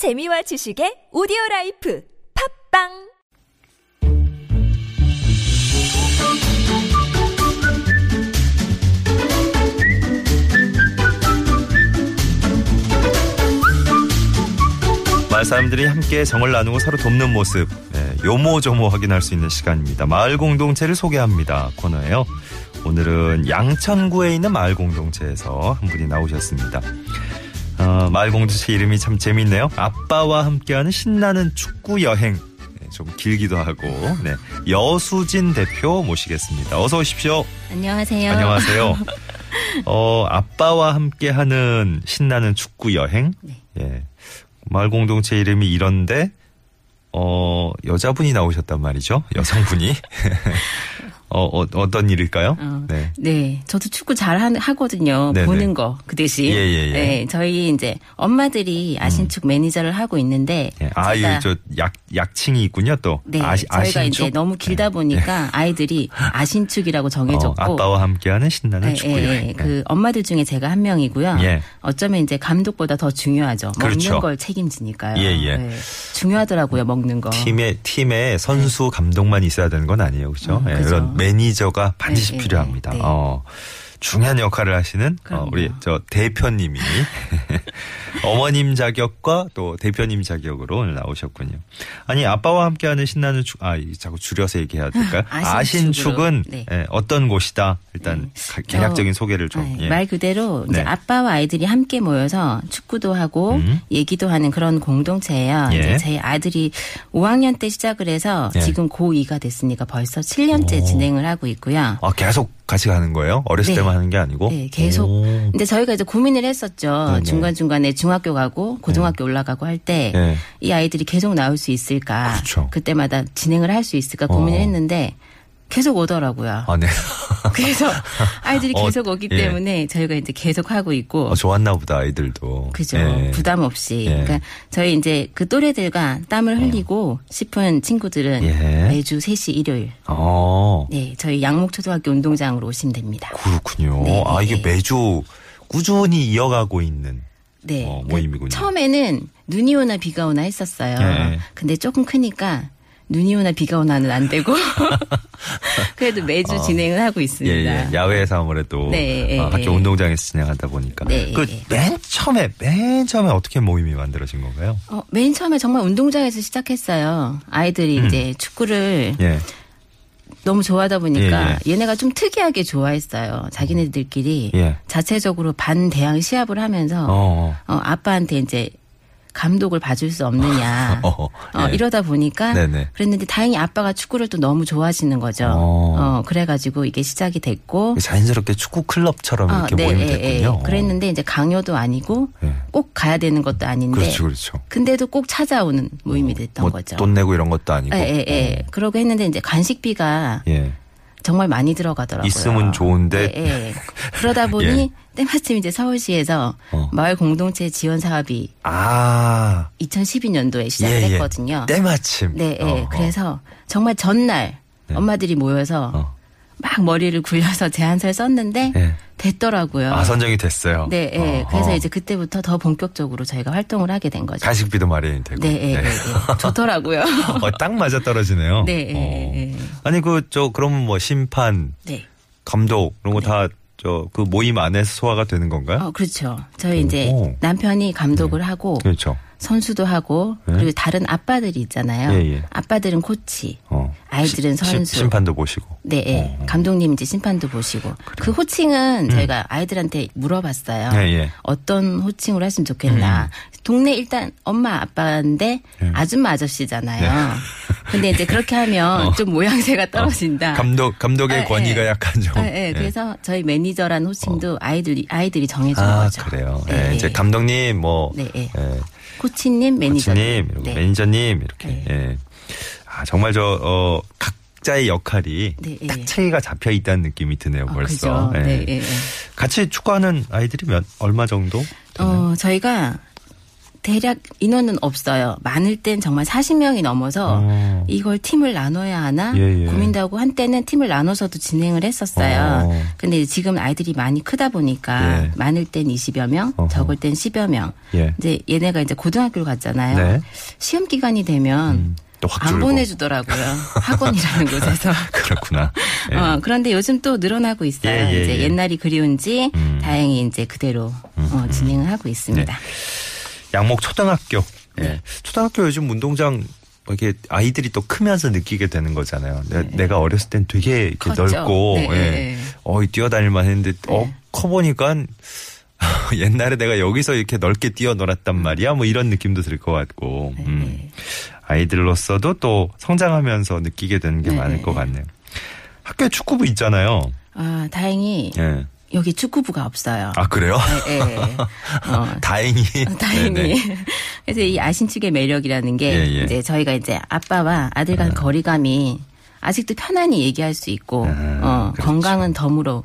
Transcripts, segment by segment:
재미와 지식의 오디오 life 팟빵 마을 사람들이 함께 정을 나누고 서로 돕는 모습 예, 요모조모 확인할 수 있는 시간입니다. 마을 공동체를 소개합니다 코너예요. 오늘은 양천구에 있는 마을 공동체에서 한 분이 나오셨습니다. 어, 마을 공동체 이름이 참 재밌네요. 아빠와 함께하는 신나는 축구 여행 네, 좀 길기도 하고 네, 여수진 대표 모시겠습니다. 어서 오십시오. 안녕하세요. 안녕하세요. 어, 아빠와 함께하는 신나는 축구 여행. 네. 예. 마을 공동체 이름이 이런데 어, 여자분이 나오셨단 말이죠. 여성분이. 어, 어, 어 떤 일일까요? 어, 네. 네. 저도 축구 잘 하, 하거든요. 네네. 보는 거, 그 대신. 예, 예, 예. 네. 저희 이제 엄마들이 아신축 매니저를 하고 있는데. 예. 아, 이 제가 저 약, 약칭이 있군요, 또. 네. 아시, 저희가 아신축? 이제 너무 길다 보니까 아이들이 아신축이라고 어, 정해졌고. 아빠와 함께하는 신나는 예, 축구 예, 여행. 예. 그 엄마들 중에 제가 한 명이고요. 예. 어쩌면 이제 감독보다 더 중요하죠. 그렇죠. 먹는 걸 책임지니까요. 예, 예. 네. 중요하더라고요, 먹는 거. 팀에 팀에 선수 감독만 있어야 되는 건 아니에요, 그렇죠? 네. 음, 예, 그죠. 매니저가 반드시 네, 네, 필요합니다. 네. 어, 중요한 역할을 하시는 어. 우리 저 대표님이 어머님 자격과 또 대표님 자격으로 오늘 나오셨군요. 아니 아빠와 함께하는 신나는 축, 아 이- 자꾸 줄여서 얘기해야 될까요? 아신축으로. 아신축은 네. 예, 어떤 곳이다. 일단 가- 개략적인 소개를 좀. 네, 예. 말 그대로 이제 네. 아빠와 아이들이 함께 모여서 축구도 하고 음. 얘기도 하는 그런 공동체예요. 예. 제 아들이 5학년 때 시작을 해서 예. 지금 고2가 됐으니까 벌써 7년째 오. 진행을 하고 있고요. 아 계속 같이 가는 거예요? 어렸을 네. 때만 하는 게 아니고? 네, 계속. 오. 근데 저희가 이제 고민을 했었죠. 네네. 중간 중간에 중학교 가고 고등학교 올라가고 할 때이 네. 아이들이 계속 나올 수 있을까. 그렇죠. 때마다 진행을 할 수 있을까 고민을 어. 했는데 계속 오더라고요. 아 네. 그래서 아이들이 어, 계속 오기 예. 때문에 저희가 이제 계속 하고 있고. 어, 좋았나 보다 아이들도. 그죠. 예. 부담 없이. 예. 그러니까 저희 이제 그 또래들과 땀을 흘리고 싶은 친구들은 예. 매주 3시 일요일. 어. 네, 저희 양목초등학교 운동장으로 오시면 됩니다. 그렇군요. 네, 아, 이게 네. 매주 꾸준히 이어가고 있는. 네. 어, 그 모임이군요. 처음에는 눈이 오나 비가 오나 했었어요. 예. 근데 조금 크니까 눈이 오나 비가 오나는 안 되고 그래도 매주 진행을 하고 예, 있습니다. 예. 야외에서 아무래도 네, 어, 예, 학교 예. 운동장에서 진행하다 보니까. 네, 그 예. 맨 처음에, 맨 처음에 어떻게 모임이 만들어진 건가요? 어, 맨 처음에 정말 운동장에서 시작했어요. 아이들이 이제 축구를 예. 너무 좋아하다 보니까 예, 얘네가 좀 특이하게 좋아했어요. 자기네들끼리 예. 자체적으로 반 대항 시합을 하면서 어. 어. 아빠한테 이제 감독을 봐줄 수 없느냐. 어, 어, 예. 이러다 보니까 네네. 그랬는데 다행히 아빠가 축구를 또 너무 좋아하시는 거죠. 어. 어, 그래가지고 이게 시작이 됐고. 자연스럽게 축구 클럽처럼 이렇게 모임이 예, 됐군요. 예. 그랬는데 이제 강요도 아니고 예. 꼭 가야 되는 것도 아닌데. 그렇죠, 그렇죠. 근데도 꼭 찾아오는 모임이 됐던 뭐 거죠. 돈 내고 이런 것도 아니고. 예, 예, 예. 그러고 했는데 이제 간식비가 예. 정말 많이 들어가더라고요. 있으면 좋은데. 예, 예. 그러다 보니 예. 때마침 이제 서울시에서 어. 마을 공동체 지원 사업이 아. 2012년도에 시작을 예, 예. 했거든요. 때마침. 네, 예. 어, 그래서 정말 전날 엄마들이 모여서 어. 막 머리를 굴려서 제안서를 썼는데 예. 됐더라고요. 아, 선정이 됐어요. 네, 예. 어, 그래서 어. 이제 그때부터 더 본격적으로 저희가 활동을 하게 된 거죠. 가식비도 마련이 되고. 네, 예, 예, 예. 좋더라고요. 어, 딱 맞아 떨어지네요. 네, 예, 어. 아니 그 저 그러면 뭐 심판, 네. 감독 이런 거다 저그 모임 안에서 소화가 되는 건가요? 어, 그렇죠. 저희 이제 오. 남편이 감독을 하고 그렇죠. 선수도 하고 네. 그리고 다른 아빠들이 있잖아요. 예, 예. 아빠들은 코치, 어. 아이들은 시- 선수. 심판도 보시고. 네, 예. 어. 감독님 이제 심판도 보시고 그 호칭은 저희가 아이들한테 물어봤어요. 예, 예. 어떤 호칭으로 했으면 좋겠나. 동네 일단 엄마 아빠인데 예. 아줌마 아저씨잖아요. 근데 이제 그렇게 하면 좀 모양새가 떨어진다. 어. 감독 감독의 예, 권위가 예. 약간 좀. 예, 예. 예. 그래서 저희 매니저라는 호칭도 아이들이 아이들이 정해준 아 거죠. 그래요. 예, 예, 이제 예. 감독님 뭐 네, 코치님, 매니저님. 코치님, 이렇게 네. 매니저님 이렇게. 아 정말 저 어, 각자의 역할이 네, 예. 딱 체계가 잡혀 있다는 느낌이 드네요. 어, 벌써. 예. 네, 예, 예. 같이 축구하는 아이들이 몇 얼마 정도? 되나요? 어, 저희가 대략 인원은 없어요. 많을 땐 정말 40명이 넘어서 어. 이걸 팀을 나눠야 하나 예, 예. 고민도 하고 한때는 팀을 나눠서도 진행을 했었어요. 어. 근데 지금 아이들이 많이 크다 보니까 예. 많을 땐 20여 명, 어허. 적을 땐 10여 명. 예. 이제 얘네가 이제 고등학교를 갔잖아요. 네. 시험 기간이 되면 또확 안. 보내주더라고요. 학원이라는 곳에서. 그렇구나. 예. 어, 그런데 요즘 또 늘어나고 있어요. 예, 예, 이제 예. 옛날이 그리운지 음. 다행히 이제 그대로 어, 진행을 하고 있습니다. 양목 초등학교. 예. 네. 초등학교 요즘 운동장 뭐 이렇게 아이들이 또 크면서 느끼게 되는 거잖아요. 내, 가 어렸을 땐 되게 이렇게 네. 컸죠. 넓고 네, 예. 네, 네. 어 뛰어다닐만 했는데 어 네. 커 보니까 옛날에 내가 여기서 이렇게 넓게 뛰어놀았단 말이야. 뭐 이런 느낌도 들 것 같고. 네, 음. 네. 아이들로서도 또 성장하면서 느끼게 되는 게 네, 많을 네. 것 같네요. 학교에 축구부 있잖아요. 아, 다행히 예. 여기 축구부가 없어요. 아 그래요? 예, 예. 어, 다행히. 다행히. 네네. 그래서 이 아신축의 매력이라는 게 예, 예. 이제 저희가 이제 아빠와 아들 간 거리감이 아직도 편안히 얘기할 수 있고 아, 어, 그렇죠. 건강은 덤으로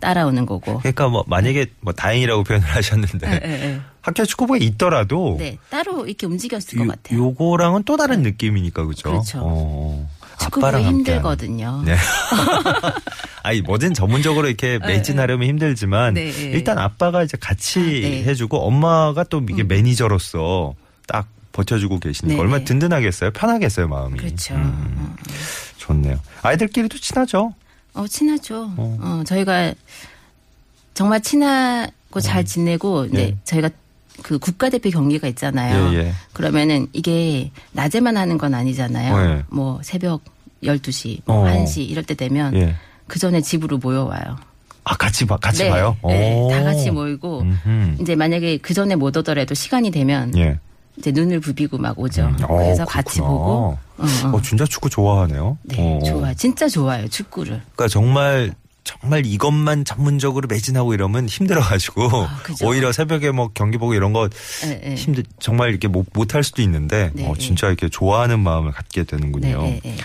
따라오는 거고. 그러니까 뭐 만약에 뭐 다행이라고 표현을 하셨는데 예, 예, 예. 학교 축구부가 있더라도 네, 따로 이렇게 움직였을 것 요, 같아요. 요거랑은 또 다른 느낌이니까 그죠? 그렇죠. 어, 축구부가 아빠랑. 힘들거든요. 네. 아니 뭐든 전문적으로 이렇게 매진하려면 힘들지만 네, 네. 일단 아빠가 이제 같이 아, 네. 해주고 엄마가 또 이게 매니저로서 딱 버텨주고 계시니까 네, 얼마나 네. 든든하겠어요, 편하겠어요 마음이. 그렇죠. 음, 좋네요. 아이들끼리도 친하죠. 어, 친하죠. 어. 어. 저희가 정말 친하고 잘 지내고, 이제 예. 저희가 그 국가대표 경기가 있잖아요. 예, 예. 그러면은 이게 낮에만 하는 건 아니잖아요. 예. 뭐 새벽 12시, 뭐 어. 1시 이럴 때 되면 예. 그 전에 집으로 모여와요. 아 같이 봐, 같이 네, 봐요. 네, 오. 다 같이 모이고, 음흠. 이제 만약에 그 전에 못 오더라도 시간이 되면 예. 이제 눈을 부비고 막 오죠. 음, 어, 그래서 같이 그렇구나. 보고, 어, 어. 어, 진짜 축구 좋아하네요. 네, 어, 어. 좋아. 진짜 좋아요, 축구를. 그러니까 정말 정말 이것만 전문적으로 매진하고 이러면 힘들어가지고 아. 오히려 새벽에 뭐 경기 보고 이런 거 예, 예. 힘들 정말 이렇게 못 못할 수도 있는데 네, 어, 네. 진짜 이렇게 좋아하는 마음을 갖게 네, 되는군요. 네, 네.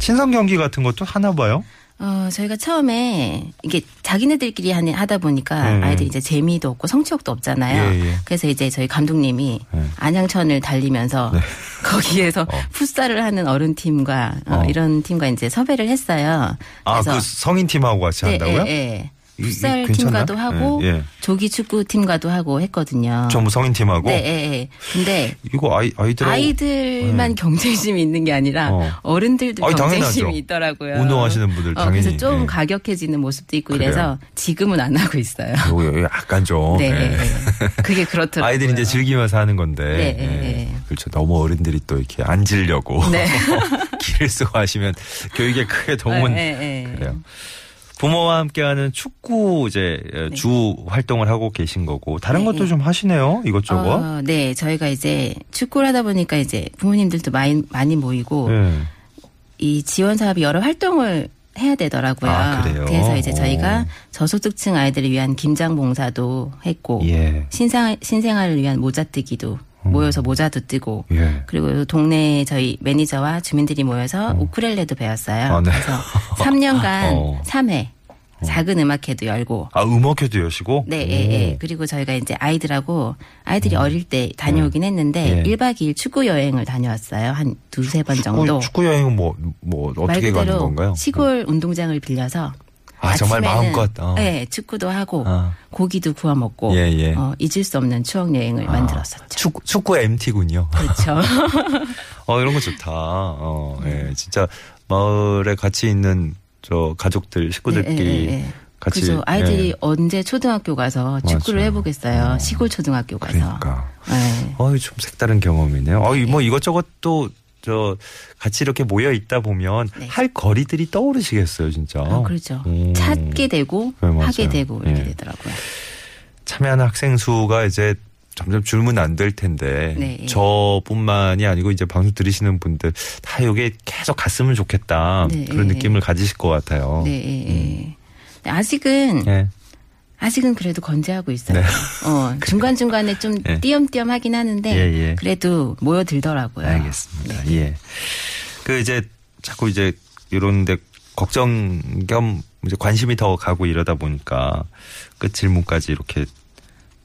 친선 경기 같은 것도 하나 봐요. 어, 저희가 처음에 이게 자기네들끼리 하는- 하다 보니까 네. 아이들이 이제 재미도 없고 성취욕도 없잖아요. 예, 예. 그래서 이제 저희 감독님이 네. 안양천을 달리면서 거기에서 풋살을 하는 어른 팀과 어, 어. 이런 팀과 이제 섭외를 했어요. 아 그 성인 팀하고 같이 한다고요? 예, 예. 풋살? 팀과도 하고 예, 예. 조기 축구 팀과도 하고 했거든요. 전부 성인 팀하고 네, 예, 예. 근데 이거 아이 아이들 아이들만 경쟁심이 있는 게 아니라 어. 어른들도 아니, 경쟁심이 당연하죠. 있더라고요. 운동하시는 분들 어, 당연히, 그래서 좀 예. 가격해지는 모습도 있고 그래요? 이래서 지금은 안 하고 있어요. 요거 약간 좀 네, 예. 그게 그렇더라고요. 아이들이 이제 즐기면서 하는 건데 네, 예. 네. 그렇죠 너무 어른들이 또 이렇게 앉으려고 네. 길을 쓰고 하시면 교육에 크게 도움은 네, 네, 네. 그래요. 부모와 함께하는 축구 이제 주 활동을 하고 계신 거고 다른 네, 것도 네. 좀 하시네요 이것저것. 어, 네, 저희가 이제 축구를 하다 보니까 이제 부모님들도 많이 많이 모이고 네. 이 지원 사업이 여러 활동을 해야 되더라고요. 아, 그래요? 래서 이제 저희가 오. 저소득층 아이들을 위한 김장 봉사도 했고 예. 신생 신생아를 위한 모자 뜨기도 모여서 모자도 뜨고 예. 그리고 동네 저희 매니저와 주민들이 모여서 우쿨렐레도 배웠어요. 아, 네. 그래서 3년간 어. 3회 작은 음악회도 열고 아 음악회도 여시고. 네, 오. 예, 예. 그리고 저희가 이제 아이들하고 아이들이 어릴 때 다녀오긴 했는데 예. 1박 2일 축구 여행을 다녀왔어요. 한 두세 번 정도. 축구, 축구 여행은 뭐뭐말 어떻게 가는 건가요? 시골 운동장을 빌려서 아, 정말 마음껏, 어. 네, 축구도 하고 아. 고기도 구워 먹고 예, 예. 어, 잊을 수 없는 추억 여행을 만들었었죠. 축구 축구 MT군요. 그렇죠. 어 이런 거 좋다. 어, 예, 진짜 마을에 같이 있는 저 가족들 식구들끼리 예, 예, 예. 같이 그죠. 아이들이 예. 언제 초등학교 가서 축구를 맞아. 해보겠어요. 시골 초등학교 가서. 그러니까. 네. 어이 좀 색다른 경험이네요. 어이 뭐 이것저것 또 저 같이 이렇게 모여 있다 보면 네. 할 거리들이 떠오르시겠어요, 진짜. 아, 그렇죠. 음. 찾게 되고 네. 하게 되고 이렇게 예. 되더라고요. 참여하는 학생 수가 이제 점점 줄면 안 될 텐데 네, 예. 저뿐만이 아니고 이제 방송 들으시는 분들 다 여기에 계속 갔으면 좋겠다 네, 그런 예. 느낌을 가지실 것 같아요. 네, 예, 예. 아직은 예. 아직은 그래도 건재하고 있어요. 네. 어, 중간 중간에 좀 예. 띄엄띄엄 하긴 하는데 예, 예. 그래도 모여들더라고요. 알겠습니다. 네. 예. 그 이제 자꾸 이제 이런데 걱정 겸 이제 관심이 더 가고 이러다 보니까 끝 질문까지 이렇게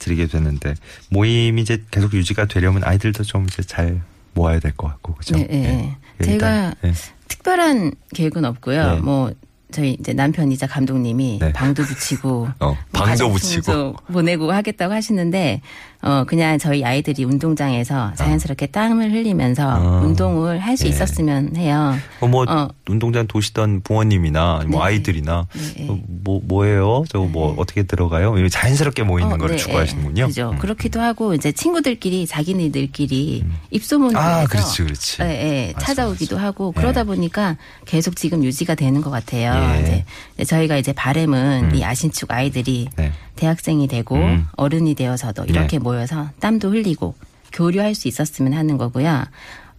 드리게 되는데 모임이 이제 계속 유지가 되려면 아이들도 좀 이제 잘 모아야 될 것 같고 그죠? 네, 네. 예, 제가 일단, 예. 특별한 계획은 없고요. 네. 뭐 저희 이제 남편이자 감독님이 네. 방도 붙이고 어, 뭐 방도 붙이고. 보내고 하겠다고 하시는데 어 그냥 저희 아이들이 운동장에서 자연스럽게 땀을 흘리면서 아. 운동을 할수 예. 있었으면 해요. 어, 뭐 어. 운동장 도시던 부모님이나 뭐 네. 아이들이나 네. 어, 뭐 뭐예요? 저거 뭐 네. 어떻게 들어가요? 이런 자연스럽게 모이는 어, 거를 네, 추구하시는군요. 그죠. 음. 그렇기도 하고 이제 친구들끼리 자기네들끼리 입소문을 아, 내서 그렇지, 그렇지. 예, 예, 맞아, 찾아오기도 맞아. 하고 예. 그러다 보니까 계속 지금 유지가 되는 것 같아요. 예. 이제 저희가 이제 바램은 음. 이 아신축 아이들이 네. 대학생이 되고 음. 어른이 되어서도 이렇게 모여서 땀도 흘리고 교류할 수 있었으면 하는 거고요.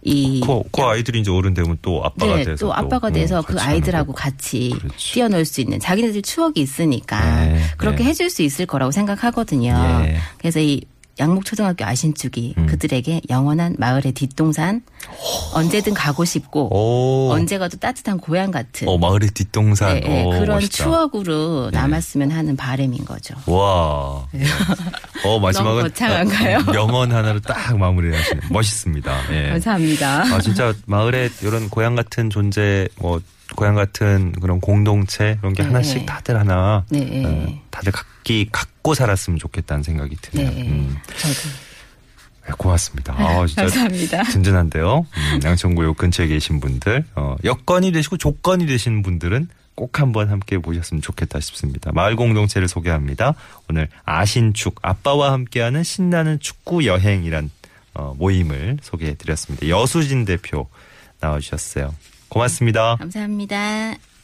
이 그, 그 아이들이 이제 어른 되면 또 아빠가 네, 돼서 또 아빠가 음, 돼서 그 같이 아이들하고. 같이 그렇지. 뛰어놀 수 있는 자기네들 추억이 있으니까 네, 그렇게 네. 해줄 수 있을 거라고 생각하거든요. 예. 그래서 이 양목초등학교 아신축이 음. 그들에게 영원한 마을의 뒷동산 언제든 가고 싶고 오. 언제 가도 따뜻한 고향 같은 어, 마을의 뒷동산. 네, 네, 오, 그런 멋있다. 추억으로 네. 남았으면 하는 바람인 거죠. 와. 어, 마지막은 너무 거창한가요? 어, 명언 하나로 딱 마무리를 하시네. 멋있습니다. 예. 감사합니다. 아, 진짜 마을에 이런 고향 같은 존재, 뭐, 고향 같은 그런 공동체, 그런 게 네. 하나씩 다들 하나, 네. 어, 다들 갖기, 갖고 살았으면 좋겠다는 생각이 드네요. 네, 음, 저도 네, 고맙습니다. 아, 진짜 감사합니다. 든든한데요. 음, 양천구역 근처에 계신 분들, 어, 여건이 되시고 조건이 되신 분들은 꼭 한번 함께 보셨으면 좋겠다 싶습니다. 마을 공동체를 소개합니다. 오늘 아신축, 아빠와 함께하는 신나는 축구 여행이란 어, 모임을 소개해 드렸습니다. 여수진 대표 나와주셨어요. 고맙습니다. 감사합니다.